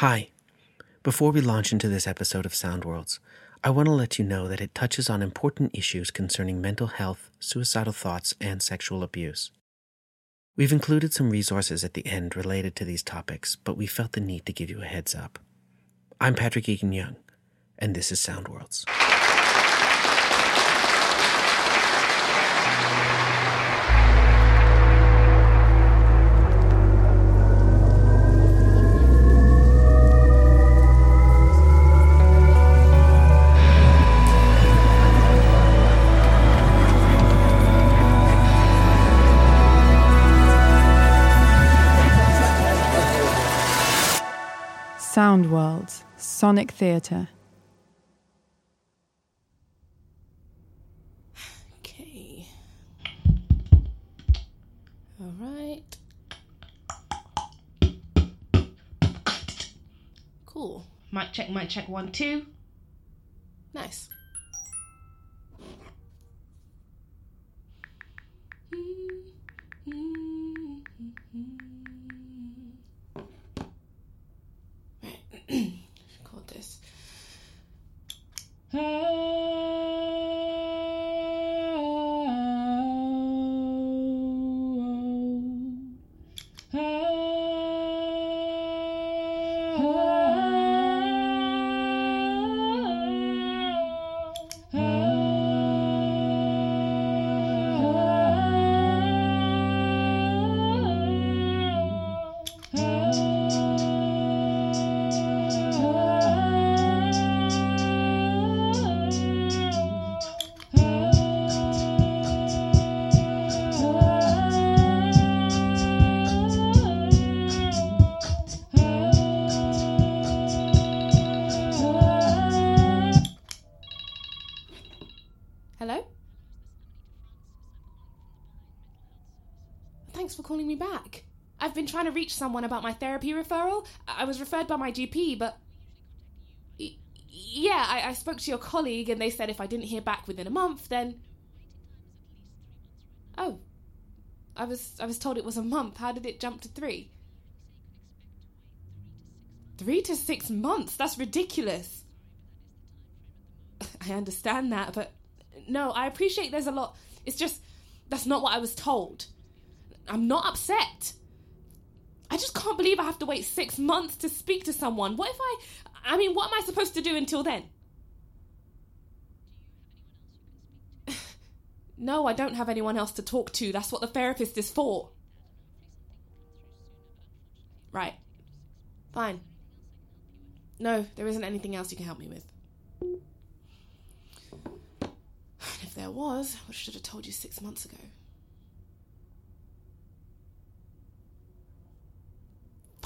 Hi. Before we launch into this episode of Sound Worlds, I want to let you know that it touches on important issues concerning mental health, suicidal thoughts, and sexual abuse. We've included some resources at the end related to these topics, but we felt the need to give you a heads up. I'm Patrick Egan Young, and this is Sound Worlds. Sound Worlds, Sonic Theatre. Okay. All right. Cool. Mic check, mic check, one, two. Nice. Trying to reach someone about my therapy referral. I was referred by my GP, but. Yeah, I, I spoke to your colleague and they said if I didn't hear back within a month, then. Oh. I was I was told it was a month. How did it jump to three? Three to six months? That's ridiculous. I understand that, but no, I appreciate there's a lot. It's just that's not what I was told. I'm not upset. I just can't believe I have to wait six months to speak to someone. What if I. I mean, what am I supposed to do until then? no, I don't have anyone else to talk to. That's what the therapist is for. Right. Fine. No, there isn't anything else you can help me with. And If there was, I should have told you six months ago.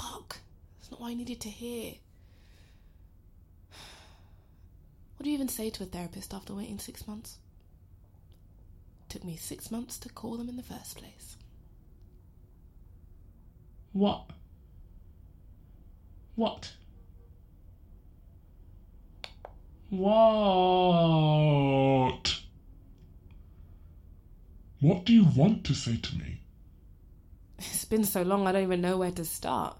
Fuck. That's not what I needed to hear. What do you even say to a therapist after waiting six months? took me six months to call them in the first place. What? What? What? What do you want to say to me? It's been so long, I don't even know where to start.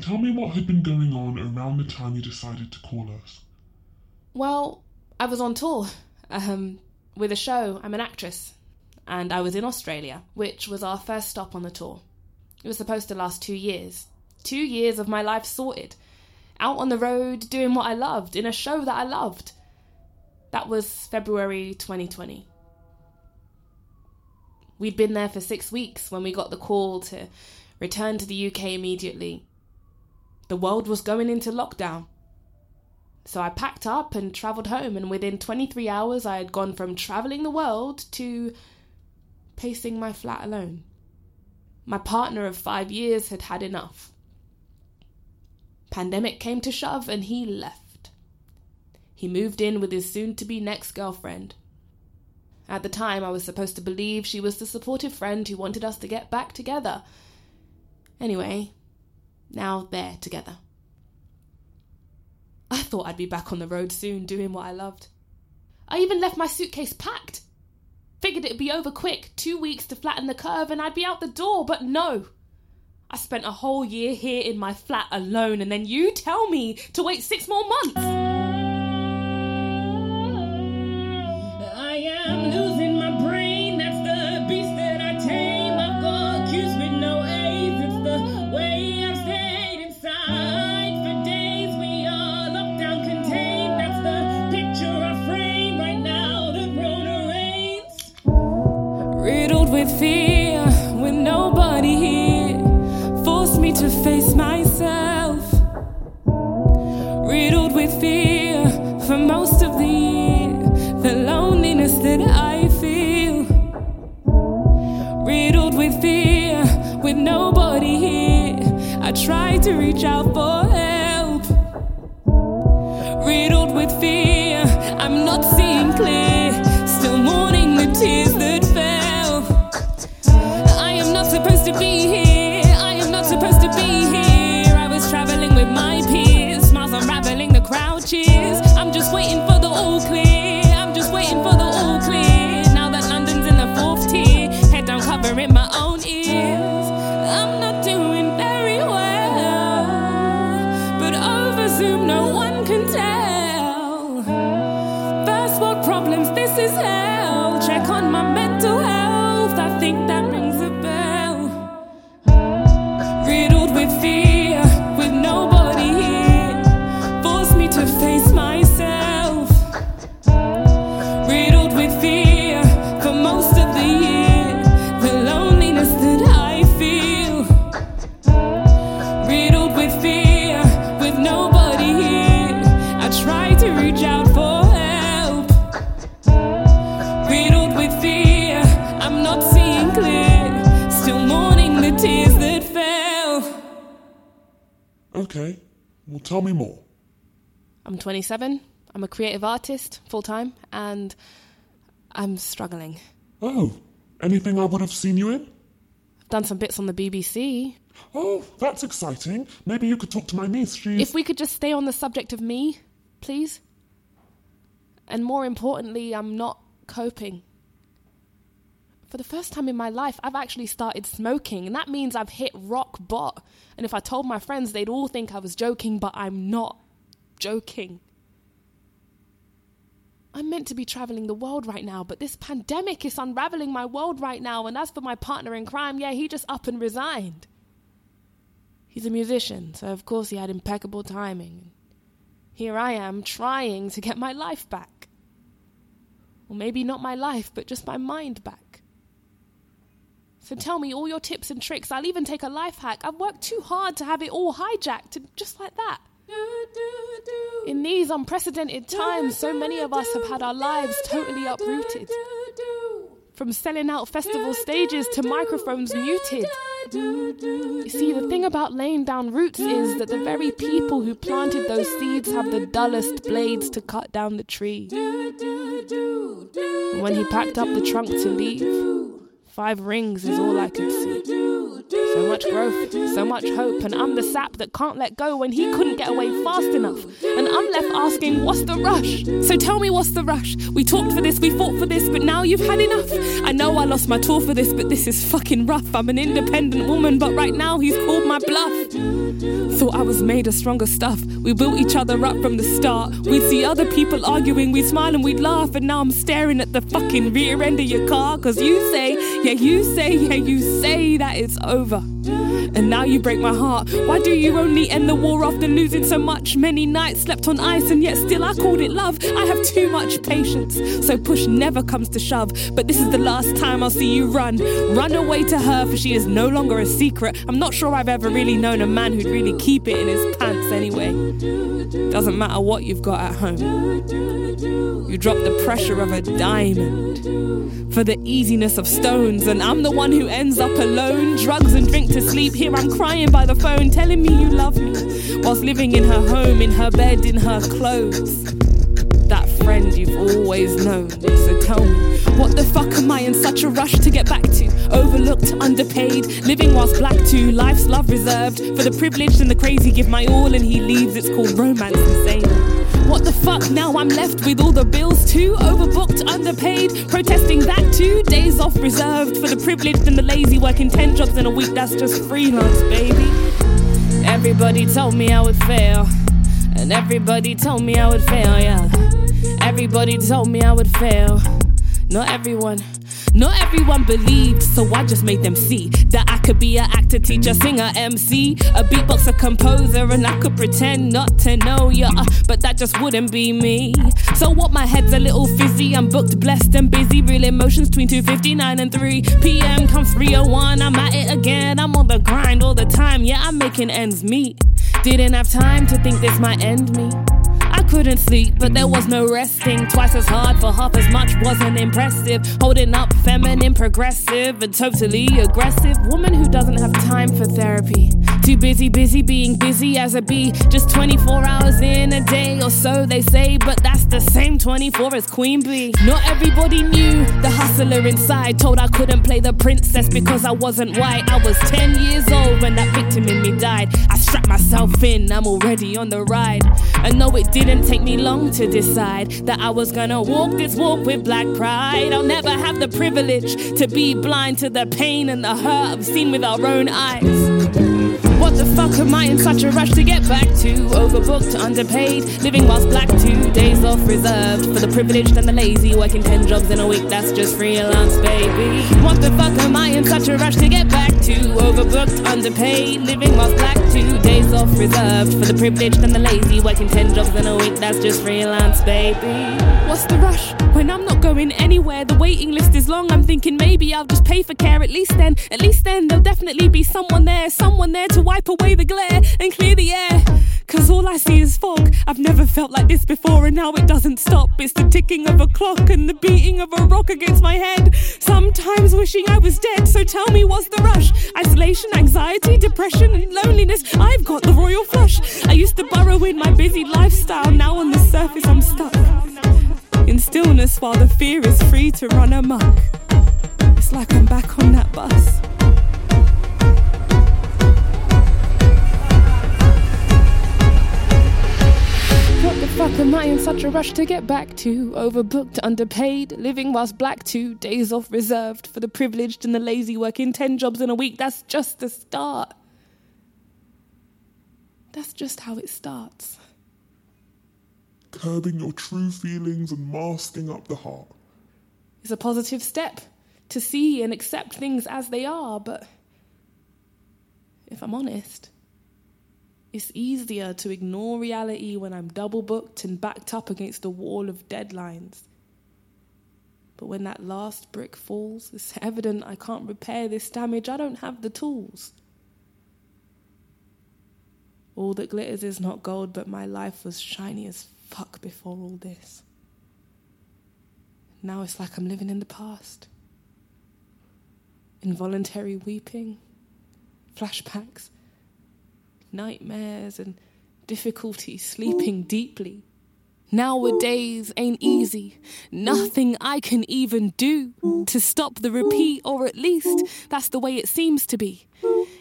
Tell me what had been going on around the time you decided to call us. Well, I was on tour um, with a show. I'm an actress. And I was in Australia, which was our first stop on the tour. It was supposed to last two years. Two years of my life sorted. Out on the road, doing what I loved, in a show that I loved. That was February 2020. We'd been there for six weeks when we got the call to return to the UK immediately. The world was going into lockdown. So I packed up and travelled home, and within 23 hours, I had gone from travelling the world to pacing my flat alone. My partner of five years had had enough. Pandemic came to shove, and he left. He moved in with his soon to be next girlfriend. At the time, I was supposed to believe she was the supportive friend who wanted us to get back together. Anyway, now they're together. I thought I'd be back on the road soon doing what I loved. I even left my suitcase packed. Figured it'd be over quick, two weeks to flatten the curve, and I'd be out the door, but no. I spent a whole year here in my flat alone, and then you tell me to wait six more months. Fear, with nobody here. Forced me to face myself. Riddled with fear for most of the year. The loneliness that I feel. Riddled with fear, with nobody here. I try to reach out Okay, well, tell me more. I'm 27. I'm a creative artist full time, and I'm struggling. Oh, anything I would have seen you in? I've done some bits on the BBC. Oh, that's exciting. Maybe you could talk to my niece. She's. If we could just stay on the subject of me, please. And more importantly, I'm not coping. For the first time in my life, I've actually started smoking, and that means I've hit rock bottom. And if I told my friends, they'd all think I was joking, but I'm not joking. I'm meant to be traveling the world right now, but this pandemic is unraveling my world right now. And as for my partner in crime, yeah, he just up and resigned. He's a musician, so of course he had impeccable timing. Here I am trying to get my life back. Or maybe not my life, but just my mind back. So tell me all your tips and tricks. I'll even take a life hack. I've worked too hard to have it all hijacked, just like that. In these unprecedented times, so many of us have had our lives totally uprooted. From selling out festival stages to microphones muted. You see, the thing about laying down roots is that the very people who planted those seeds have the dullest blades to cut down the tree. And when he packed up the trunk to leave, five rings is all I could see. So much growth, so much hope, and I'm the sap that can't let go when he couldn't get away fast enough. And I'm left asking, what's the rush? So tell me what's the rush? We talked for this, we fought for this, but now you've had enough. I know I lost my tour for this, but this is fucking rough. I'm an independent woman, but right now he's called my bluff. Thought I was made of stronger stuff. We built each other up from the start. We'd see other people arguing, we'd smile and we'd laugh, and now I'm staring at the fucking rear end of your car. Cause you say, yeah, you say, yeah, you say that it's over. And now you break my heart. Why do you only end the war after losing so much? Many nights slept on ice, and yet still I called it love. I have too much patience, so push never comes to shove. But this is the last time I'll see you run. Run away to her, for she is no longer a secret. I'm not sure I've ever really known a man who'd really keep it in his pants anyway. Doesn't matter what you've got at home. You drop the pressure of a diamond for the easiness of stones, and I'm the one who ends up alone. Drugs and drink to sleep. Here I'm crying by the phone, telling me you love me, whilst living in her home, in her bed, in her clothes. That friend you've always known. So tell me, what the fuck am I in such a rush to get back to? Overlooked, underpaid, living whilst black too. Life's love reserved for the privileged and the crazy. Give my all and he leaves. It's called romance insane. What the fuck? Now I'm left with all the bills too. Overbooked, underpaid, protesting that too. Days off reserved for the privileged and the lazy, working 10 jobs in a week. That's just freelance, baby. Everybody told me I would fail. And everybody told me I would fail, yeah. Everybody told me I would fail. Not everyone. Not everyone believed, so I just made them see that I could be an actor, teacher, singer, MC, a beatboxer, composer, and I could pretend not to know ya, but that just wouldn't be me. So what? My head's a little fizzy. I'm booked, blessed, and busy. Real emotions between 2:59 and 3 p.m. Come 3:01, I'm at it again. I'm on the grind all the time. Yeah, I'm making ends meet. Didn't have time to think this might end me. I couldn't sleep, but there was no resting. Twice as hard for half as much wasn't impressive. Holding up feminine, progressive, and totally aggressive. Woman who doesn't have time for therapy. Too busy, busy being busy as a bee. Just 24 hours in a day or so, they say, but that's the same 24 as Queen Bee. Not everybody knew the hustler inside. Told I couldn't play the princess because I wasn't white. I was 10 years old when that victim in me died. I strapped myself in, I'm already on the ride. And no, it didn't take me long to decide that I was gonna walk this walk with black pride. I'll never have the privilege to be blind to the pain and the hurt I've seen with our own eyes. What the fuck am I in such a rush to get back to? Overbooked, underpaid, living whilst black, two days off reserved for the privileged and the lazy, working 10 jobs in a week, that's just freelance, baby. What the fuck am I in such a rush to get back to? Overbooked, underpaid, living whilst black, two days off reserved for the privileged and the lazy, working 10 jobs in a week, that's just freelance, baby. What's the rush when I'm not going anywhere? The waiting list is long, I'm thinking maybe I'll just pay for care at least then. At least then there'll definitely be someone there, someone there to wipe away the glare and clear the air. Cause all I see is fog. I've never felt like this before, and now it doesn't stop. It's the ticking of a clock and the beating of a rock against my head. Sometimes wishing I was dead, so tell me what's the rush? Isolation, anxiety, depression, and loneliness. I've got the royal flush. I used to burrow in my busy lifestyle, now on the surface I'm stuck. In stillness while the fear is free to run amok. It's like I'm back on that bus. What the fuck am I in such a rush to get back to? Overbooked, underpaid, living whilst black two days off reserved for the privileged and the lazy working 10 jobs in a week. That's just the start. That's just how it starts. Curbing your true feelings and masking up the heart. It's a positive step to see and accept things as they are, but if I'm honest, it's easier to ignore reality when I'm double booked and backed up against a wall of deadlines. But when that last brick falls, it's evident I can't repair this damage. I don't have the tools. All that glitters is not gold, but my life was shiny as fuck before all this. Now it's like I'm living in the past. Involuntary weeping, flashbacks, nightmares, and difficulty sleeping deeply. Nowadays ain't easy. Nothing I can even do to stop the repeat, or at least that's the way it seems to be.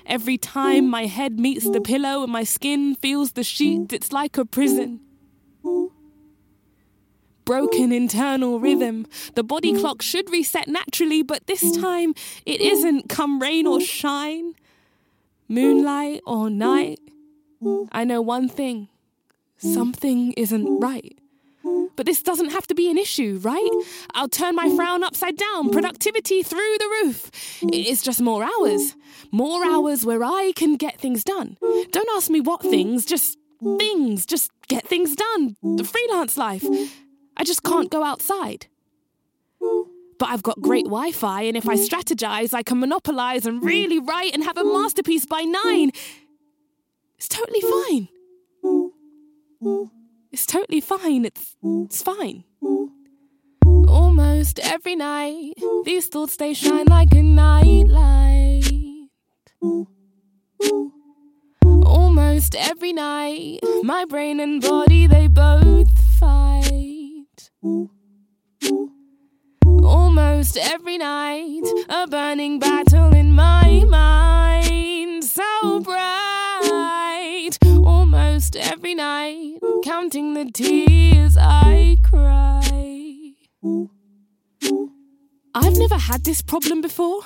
Every time my head meets the pillow and my skin feels the sheet, it's like a prison. Broken internal rhythm. The body clock should reset naturally, but this time it isn't. Come rain or shine, moonlight or night. I know one thing. Something isn't right. But this doesn't have to be an issue, right? I'll turn my frown upside down, productivity through the roof. It's just more hours. More hours where I can get things done. Don't ask me what things, just things. Just get things done. The freelance life. I just can't go outside. But I've got great Wi Fi, and if I strategize, I can monopolize and really write and have a masterpiece by nine. It's totally fine. It's totally fine. It's, it's fine. Almost every night, these thoughts they shine like a nightlight. Almost every night, my brain and body they both fight. Almost every night, a burning battle in my mind, so bright. Almost every night, counting the tears I cry. I've never had this problem before.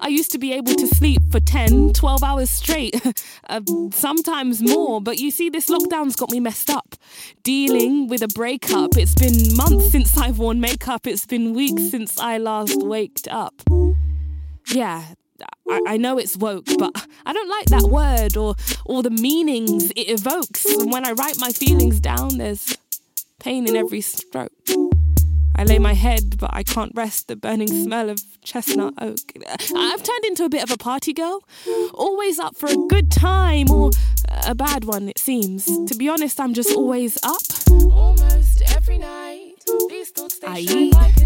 I used to be able to sleep for 10, 12 hours straight, uh, sometimes more, but you see, this lockdown's got me messed up. Dealing with a breakup, it's been months since I've worn makeup, it's been weeks since I last waked up. Yeah, I, know it's woke, but I don't like that word or, or the meanings it evokes. And when I write my feelings down, there's pain in every stroke. I lay my head, but I can't rest the burning smell of chestnut oak. I've turned into a bit of a party girl, always up for a good time or a bad one, it seems. To be honest, I'm just always up. Almost every night. These thoughts, they I eat, like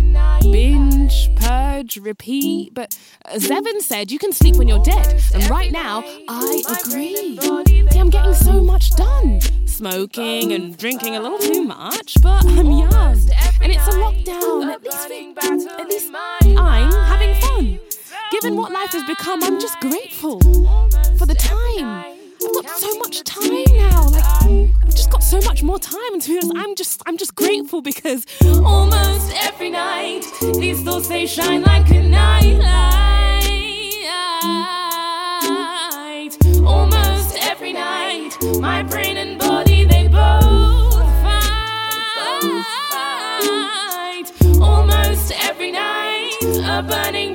binge, purge, repeat. But uh, as Evan said, you can sleep when you're dead. And right now, I agree. See, I'm getting so much done smoking and drinking a little too much, but I'm young. And it's a lockdown. At least, we, at least I'm having fun. Given what life has become, I'm just grateful for the time. I've got so much time now. Like I've just got so much more time. And to be honest, I'm just I'm just grateful because almost every night these thoughts they shine like a nightlight. Almost every night, my brain and body they both fight. Almost every night, a burning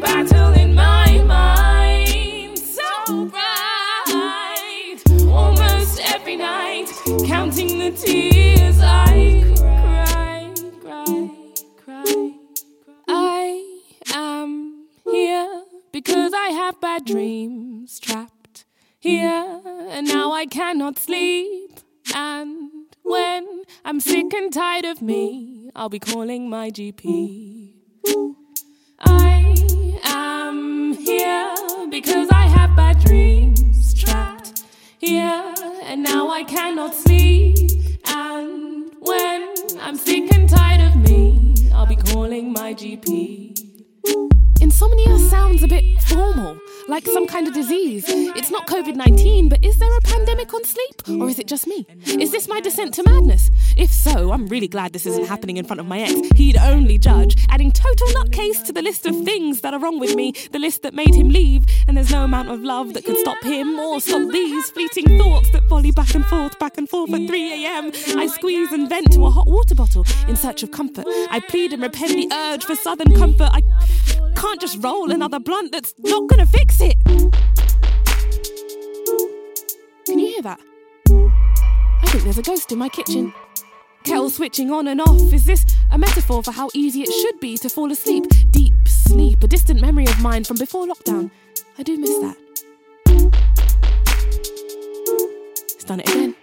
counting the tears I cry, cry, cry. I am here because I have bad dreams trapped here, and now I cannot sleep. And when I'm sick and tired of me, I'll be calling my GP. I am here because I have bad dreams here, and now I cannot sleep. And when I'm sick and tired of me, I'll be calling my GP. Insomnia sounds a bit formal, like some kind of disease. It's not COVID 19, but is there a pandemic on sleep? Or is it just me? Is this my descent to madness? If so, I'm really glad this isn't happening in front of my ex. He'd only judge, adding total nutcase to the list of things that are wrong with me, the list that made him leave. And there's no amount of love that could stop him or stop these fleeting thoughts that volley back and forth, back and forth at 3 a.m. I squeeze and vent to a hot water bottle in search of comfort. I plead and repent the urge for southern comfort. I can't just roll another blunt that's not gonna fix it. Can you hear that? I think there's a ghost in my kitchen. Kettle switching on and off. Is this a metaphor for how easy it should be to fall asleep? Deep sleep, a distant memory of mine from before lockdown. I do miss that. It's done it again.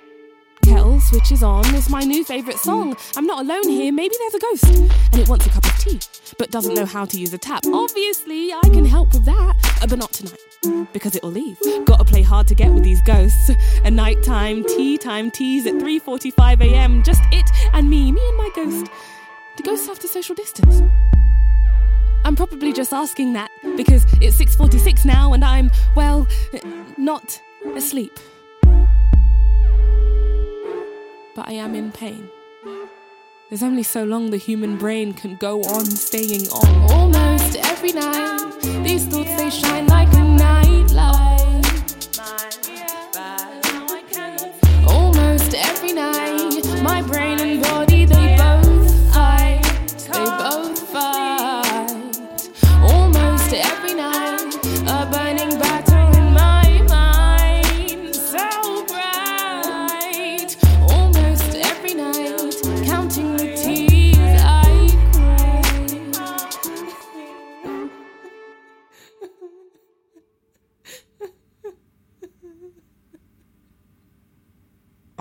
Kettle switches on. It's my new favourite song. I'm not alone here. Maybe there's a ghost. And it wants a cup of tea, but doesn't know how to use a tap. Obviously, I can help with that. Uh, but not tonight. Because it'll leave. Gotta play hard to get with these ghosts. A nighttime, tea time tease at 3.45am. Just it and me. Me and my ghost. Do ghosts have to social distance? I'm probably just asking that because it's 6:46 now and I'm well, not asleep. But I am in pain. There's only so long the human brain can go on staying on. Almost every night, these thoughts they shine like a nightlight.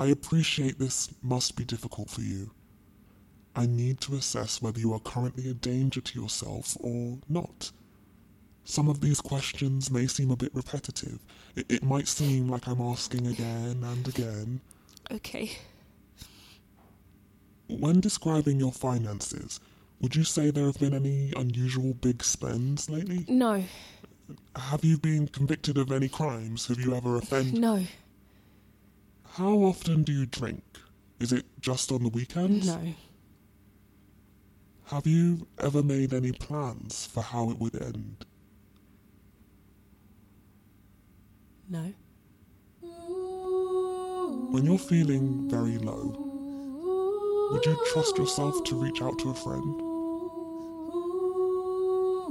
I appreciate this must be difficult for you. I need to assess whether you are currently a danger to yourself or not. Some of these questions may seem a bit repetitive. It, it might seem like I'm asking again and again. Okay. When describing your finances, would you say there have been any unusual big spends lately? No, Have you been convicted of any crimes? Have you ever offended? no. How often do you drink? Is it just on the weekends? No. Have you ever made any plans for how it would end? No. When you're feeling very low, would you trust yourself to reach out to a friend?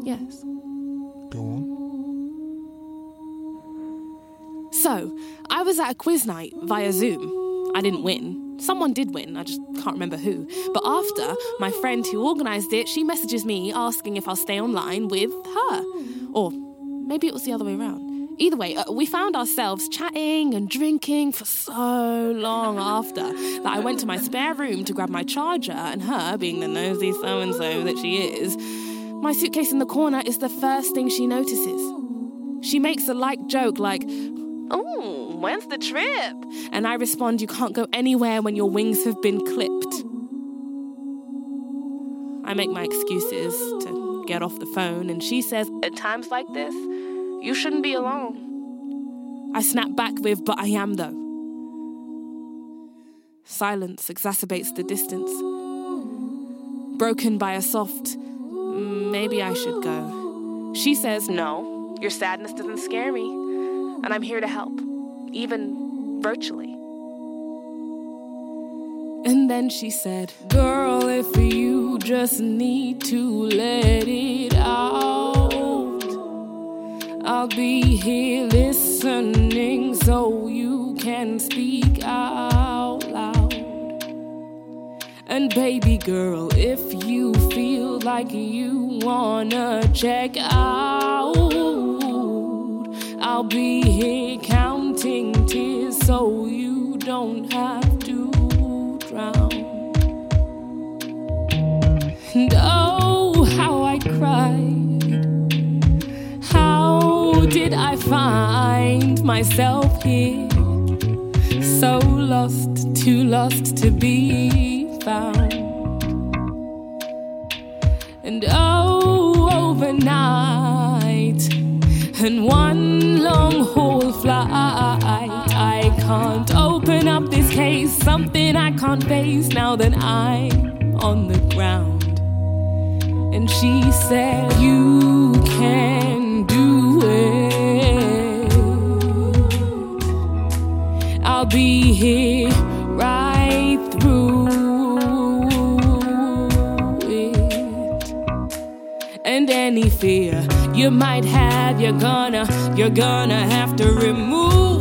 Yes. Go on. So, I was at a quiz night via Zoom. I didn't win. Someone did win, I just can't remember who. But after, my friend who organised it, she messages me asking if I'll stay online with her. Or maybe it was the other way around. Either way, uh, we found ourselves chatting and drinking for so long after that I went to my spare room to grab my charger, and her, being the nosy so and so that she is, my suitcase in the corner is the first thing she notices. She makes a light joke like, Oh, when's the trip? And I respond, You can't go anywhere when your wings have been clipped. I make my excuses to get off the phone, and she says, At times like this, you shouldn't be alone. I snap back with, But I am though. Silence exacerbates the distance. Broken by a soft, mm, maybe I should go. She says, No, your sadness doesn't scare me, and I'm here to help, even virtually. And then she said, Girl, if you just need to let it out, I'll be here listening so you can speak out loud. And baby girl, if you feel like you wanna check out, I'll be here counting tears so you don't have to drown. And oh, how I cried. How did I find myself here? So lost, too lost to be found. And oh, overnight, and one can't open up this case. Something I can't face now that I'm on the ground. And she said, You can do it. I'll be here right through it. And any fear you might have, you're gonna, you're gonna have to remove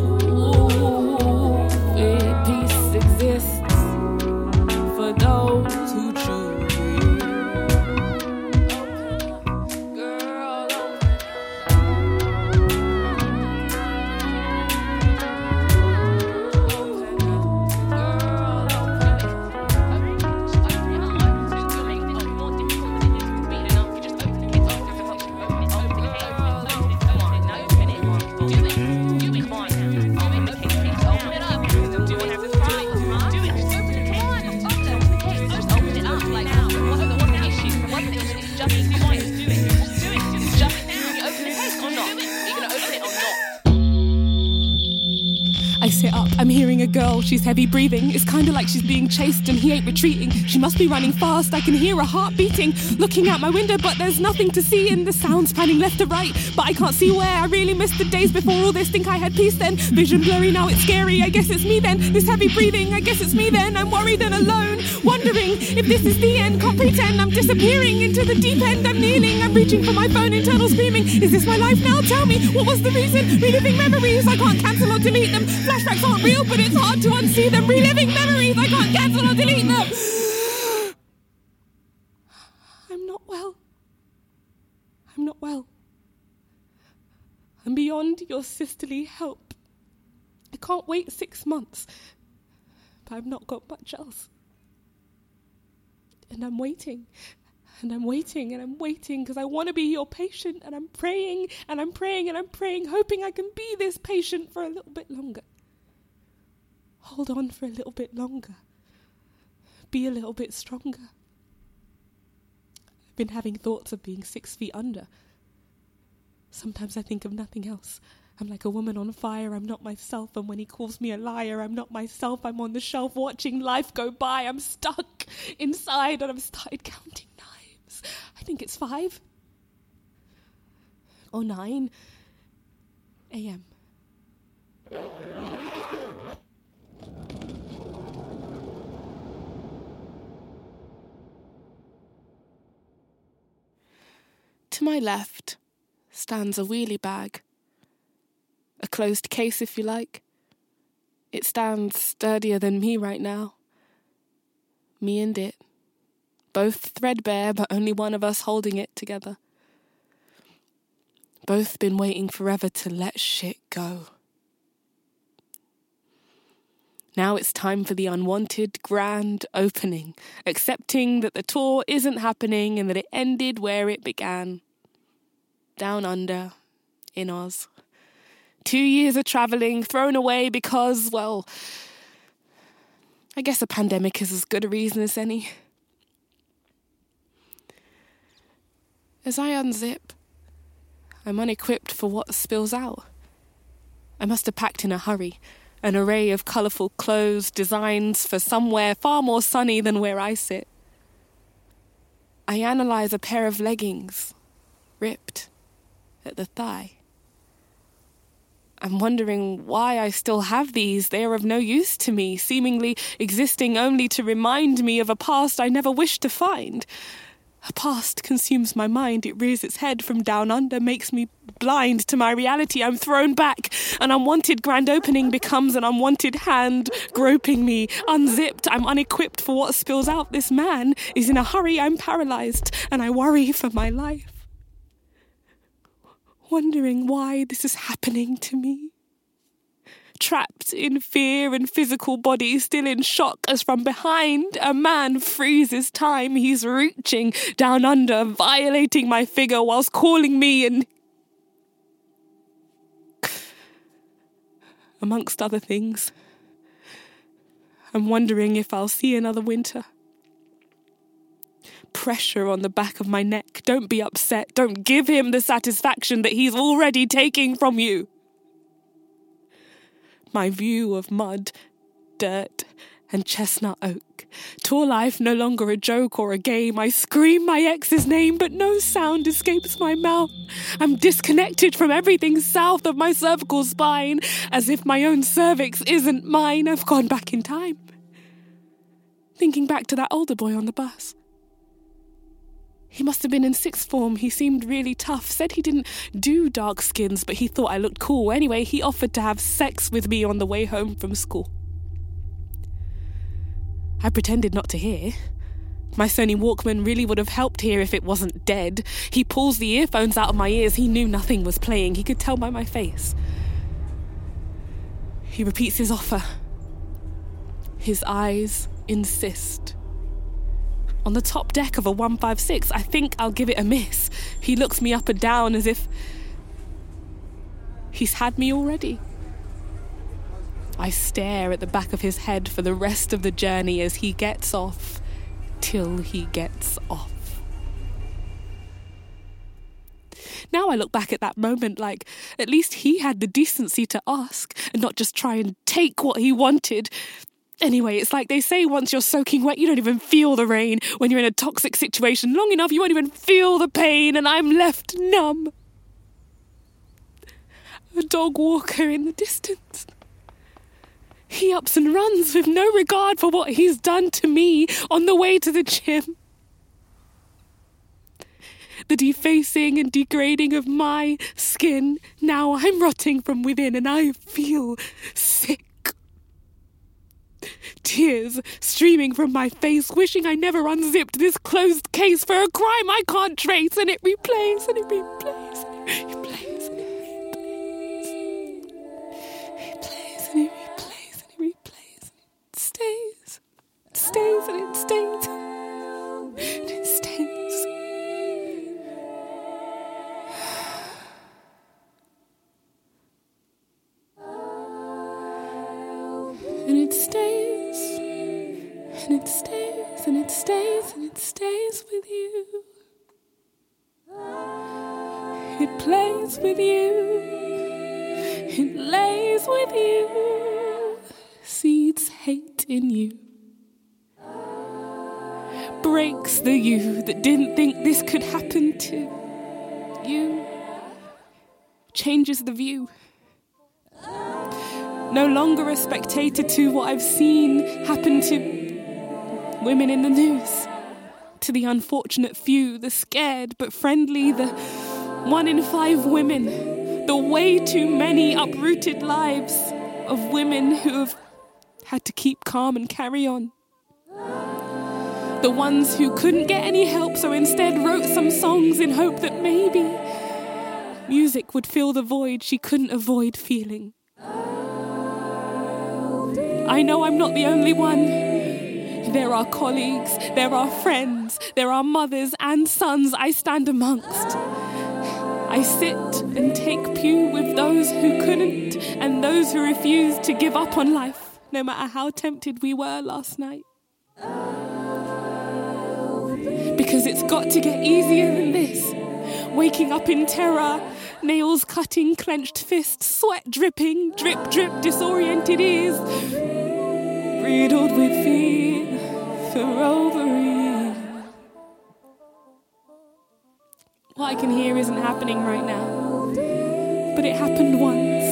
she's heavy breathing. It's kinda like she's being chased and he ain't retreating. She must be running fast, I can hear her heart beating. Looking out my window, but there's nothing to see, and the sounds panning left to right. But I can't see where. I really missed the days before all this. Think I had peace then. Vision blurry, now it's scary. I guess it's me then. This heavy breathing, I guess it's me then. I'm worried and alone, wondering if this is the end. Can't pretend I'm disappearing into the deep end. I'm kneeling, I'm reaching for my phone, internal screaming. Is this my life now? Tell me, what was the reason? Reliving memories, I can't cancel or delete them. Flashbacks aren't real, but it's hard to unsee them. Reliving memories, I can't cancel or delete them. I'm not well. I'm not well. I'm beyond your sisterly help. I can't wait six months, but I've not got much else. And I'm waiting, and I'm waiting, and I'm waiting because I want to be your patient, and I'm praying, and I'm praying, and I'm praying, hoping I can be this patient for a little bit longer. Hold on for a little bit longer. Be a little bit stronger. I've been having thoughts of being six feet under. Sometimes I think of nothing else. I'm like a woman on fire. I'm not myself. And when he calls me a liar, I'm not myself. I'm on the shelf watching life go by. I'm stuck inside and I've started counting knives. I think it's five or nine a.m. To my left stands a wheelie bag. A closed case, if you like. It stands sturdier than me right now. Me and it. Both threadbare, but only one of us holding it together. Both been waiting forever to let shit go. Now it's time for the unwanted grand opening, accepting that the tour isn't happening and that it ended where it began. Down under, in Oz. Two years of travelling thrown away because, well, I guess a pandemic is as good a reason as any. As I unzip, I'm unequipped for what spills out. I must have packed in a hurry, an array of colourful clothes, designs for somewhere far more sunny than where I sit. I analyse a pair of leggings, ripped at the thigh. I'm wondering why I still have these. They are of no use to me, seemingly existing only to remind me of a past I never wished to find. A past consumes my mind. It rears its head from down under, makes me blind to my reality. I'm thrown back. An unwanted grand opening becomes an unwanted hand groping me. Unzipped, I'm unequipped for what spills out. This man is in a hurry. I'm paralyzed, and I worry for my life. Wondering why this is happening to me trapped in fear and physical body, still in shock as from behind a man freezes time. He's reaching down under, violating my figure whilst calling me and. Amongst other things, I'm wondering if I'll see another winter. Pressure on the back of my neck. Don't be upset. Don't give him the satisfaction that he's already taking from you my view of mud, dirt, and chestnut oak. Tour life no longer a joke or a game. I scream my ex's name, but no sound escapes my mouth. I'm disconnected from everything south of my cervical spine, as if my own cervix isn't mine. I've gone back in time. Thinking back to that older boy on the bus. He must have been in sixth form. He seemed really tough. Said he didn't do dark skins, but he thought I looked cool. Anyway, he offered to have sex with me on the way home from school. I pretended not to hear. My Sony Walkman really would have helped here if it wasn't dead. He pulls the earphones out of my ears. He knew nothing was playing. He could tell by my face. He repeats his offer. His eyes insist on the top deck of a 156. I think I'll give it a miss. He looks me up and down as if he's had me already. I stare at the back of his head for the rest of the journey as he gets off till he gets off. Now I look back at that moment like at least he had the decency to ask and not just try and take what he wanted. Anyway, it's like they say once you're soaking wet, you don't even feel the rain. When you're in a toxic situation long enough, you won't even feel the pain, and I'm left numb. A dog walker in the distance. He ups and runs with no regard for what he's done to me on the way to the gym. The defacing and degrading of my skin. Now I'm rotting from within and I feel sick tears streaming from my face, wishing I never unzipped this closed case for a crime I can't trace, and it replays and it replays and it replays and it replays. It plays and it replays and it replays and it stays. It stays and it stays. Stays it stays with you. It plays with you. it lays with you, seeds hate in you. Breaks the you that didn't think this could happen to you. Changes the view. No longer a spectator to what I've seen happen to women in the news. To the unfortunate few, the scared but friendly, the one in five women, the way too many uprooted lives of women who have had to keep calm and carry on. The ones who couldn't get any help, so instead wrote some songs in hope that maybe music would fill the void she couldn't avoid feeling. I know I'm not the only one. There are colleagues, there are friends, there are mothers and sons I stand amongst. I sit and take pew with those who couldn't and those who refused to give up on life, no matter how tempted we were last night. Because it's got to get easier than this. Waking up in terror, nails cutting, clenched fists, sweat dripping, drip, drip, disoriented ears, riddled with fear for ovary. What I can hear isn't happening right now, but it happened once.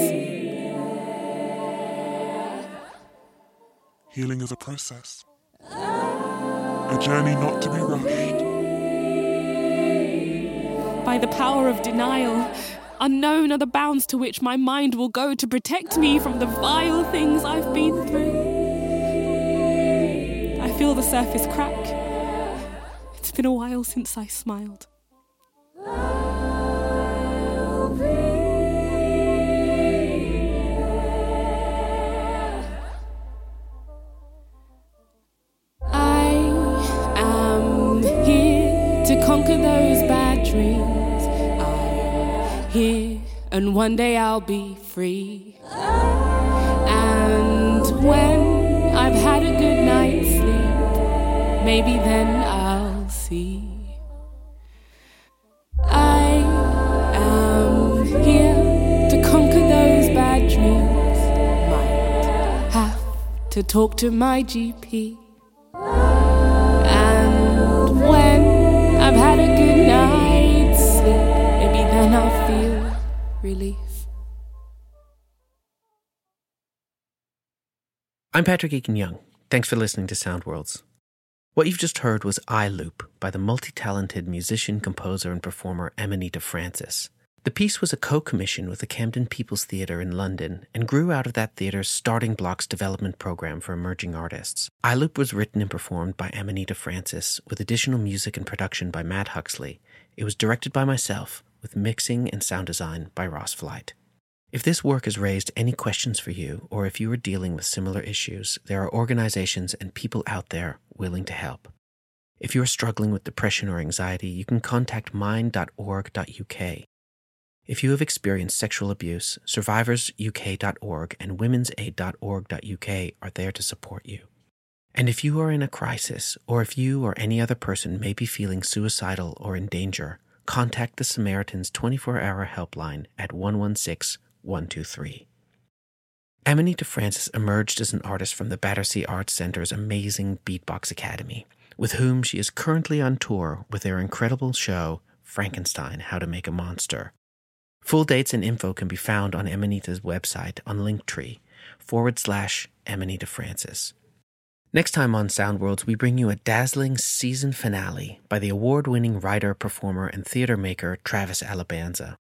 Healing is a process, a journey not to be rushed. By the power of denial, unknown are the bounds to which my mind will go to protect me from the vile things I've been through. Feel the surface crack. It's been a while since I smiled. I am here to conquer those bad dreams. I'm here, and one day I'll be free. And when maybe then I'll see. I am here to conquer those bad dreams. Might have to talk to my GP. And when I've had a good night's sleep, maybe then I'll feel relief. I'm Patrick Eakin Young. Thanks for listening to Sound Worlds. What you've just heard was I Loop by the multi talented musician, composer, and performer Amanita Francis. The piece was a co commission with the Camden People's Theatre in London and grew out of that theatre's Starting Blocks development program for emerging artists. I Loop was written and performed by Amanita Francis with additional music and production by Matt Huxley. It was directed by myself with mixing and sound design by Ross Flight. If this work has raised any questions for you, or if you are dealing with similar issues, there are organizations and people out there willing to help. If you are struggling with depression or anxiety, you can contact mind.org.uk. If you have experienced sexual abuse, survivorsuk.org and womensaid.org.uk are there to support you. And if you are in a crisis, or if you or any other person may be feeling suicidal or in danger, contact the Samaritans 24 hour helpline at 116 123. Amanita Francis emerged as an artist from the Battersea Arts Centre's amazing Beatbox Academy, with whom she is currently on tour with their incredible show, Frankenstein How to Make a Monster. Full dates and info can be found on Amanita's website on Linktree forward slash Amanita Francis. Next time on Sound Worlds, we bring you a dazzling season finale by the award winning writer, performer, and theater maker Travis Alabanza.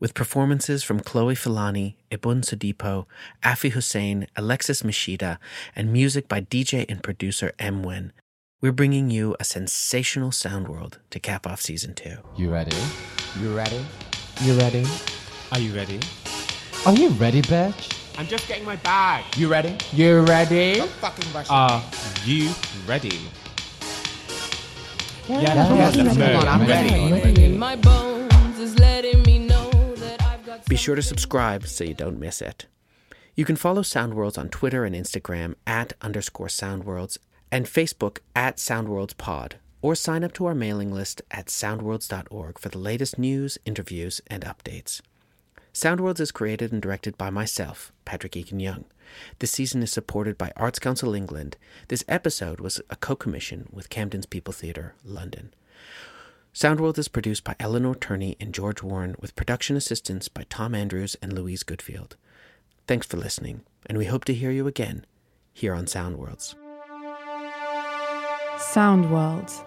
With performances from Chloe Filani, Ibun Sadipo, Afi Hussein, Alexis Mishita, and music by DJ and producer M. Wen, we're bringing you a sensational sound world to cap off season two. You ready? You ready? You ready? Are you ready? Are you ready, bitch? I'm just getting my bag. You ready? You ready? Are you ready? Yeah, yes, yes, no, I'm I'm ready. ready. In my bones is letting me know that I've got Be sure to subscribe so you don't miss it. You can follow Soundworlds on Twitter and Instagram at underscore Soundworlds and Facebook at SoundworldsPod, or sign up to our mailing list at soundworlds.org for the latest news, interviews, and updates. Soundworlds is created and directed by myself, Patrick Eakin Young. This season is supported by Arts Council England. This episode was a co commission with Camden's People Theatre, London. Soundworld is produced by Eleanor Turney and George Warren, with production assistance by Tom Andrews and Louise Goodfield. Thanks for listening, and we hope to hear you again here on Soundworlds. Sound Worlds.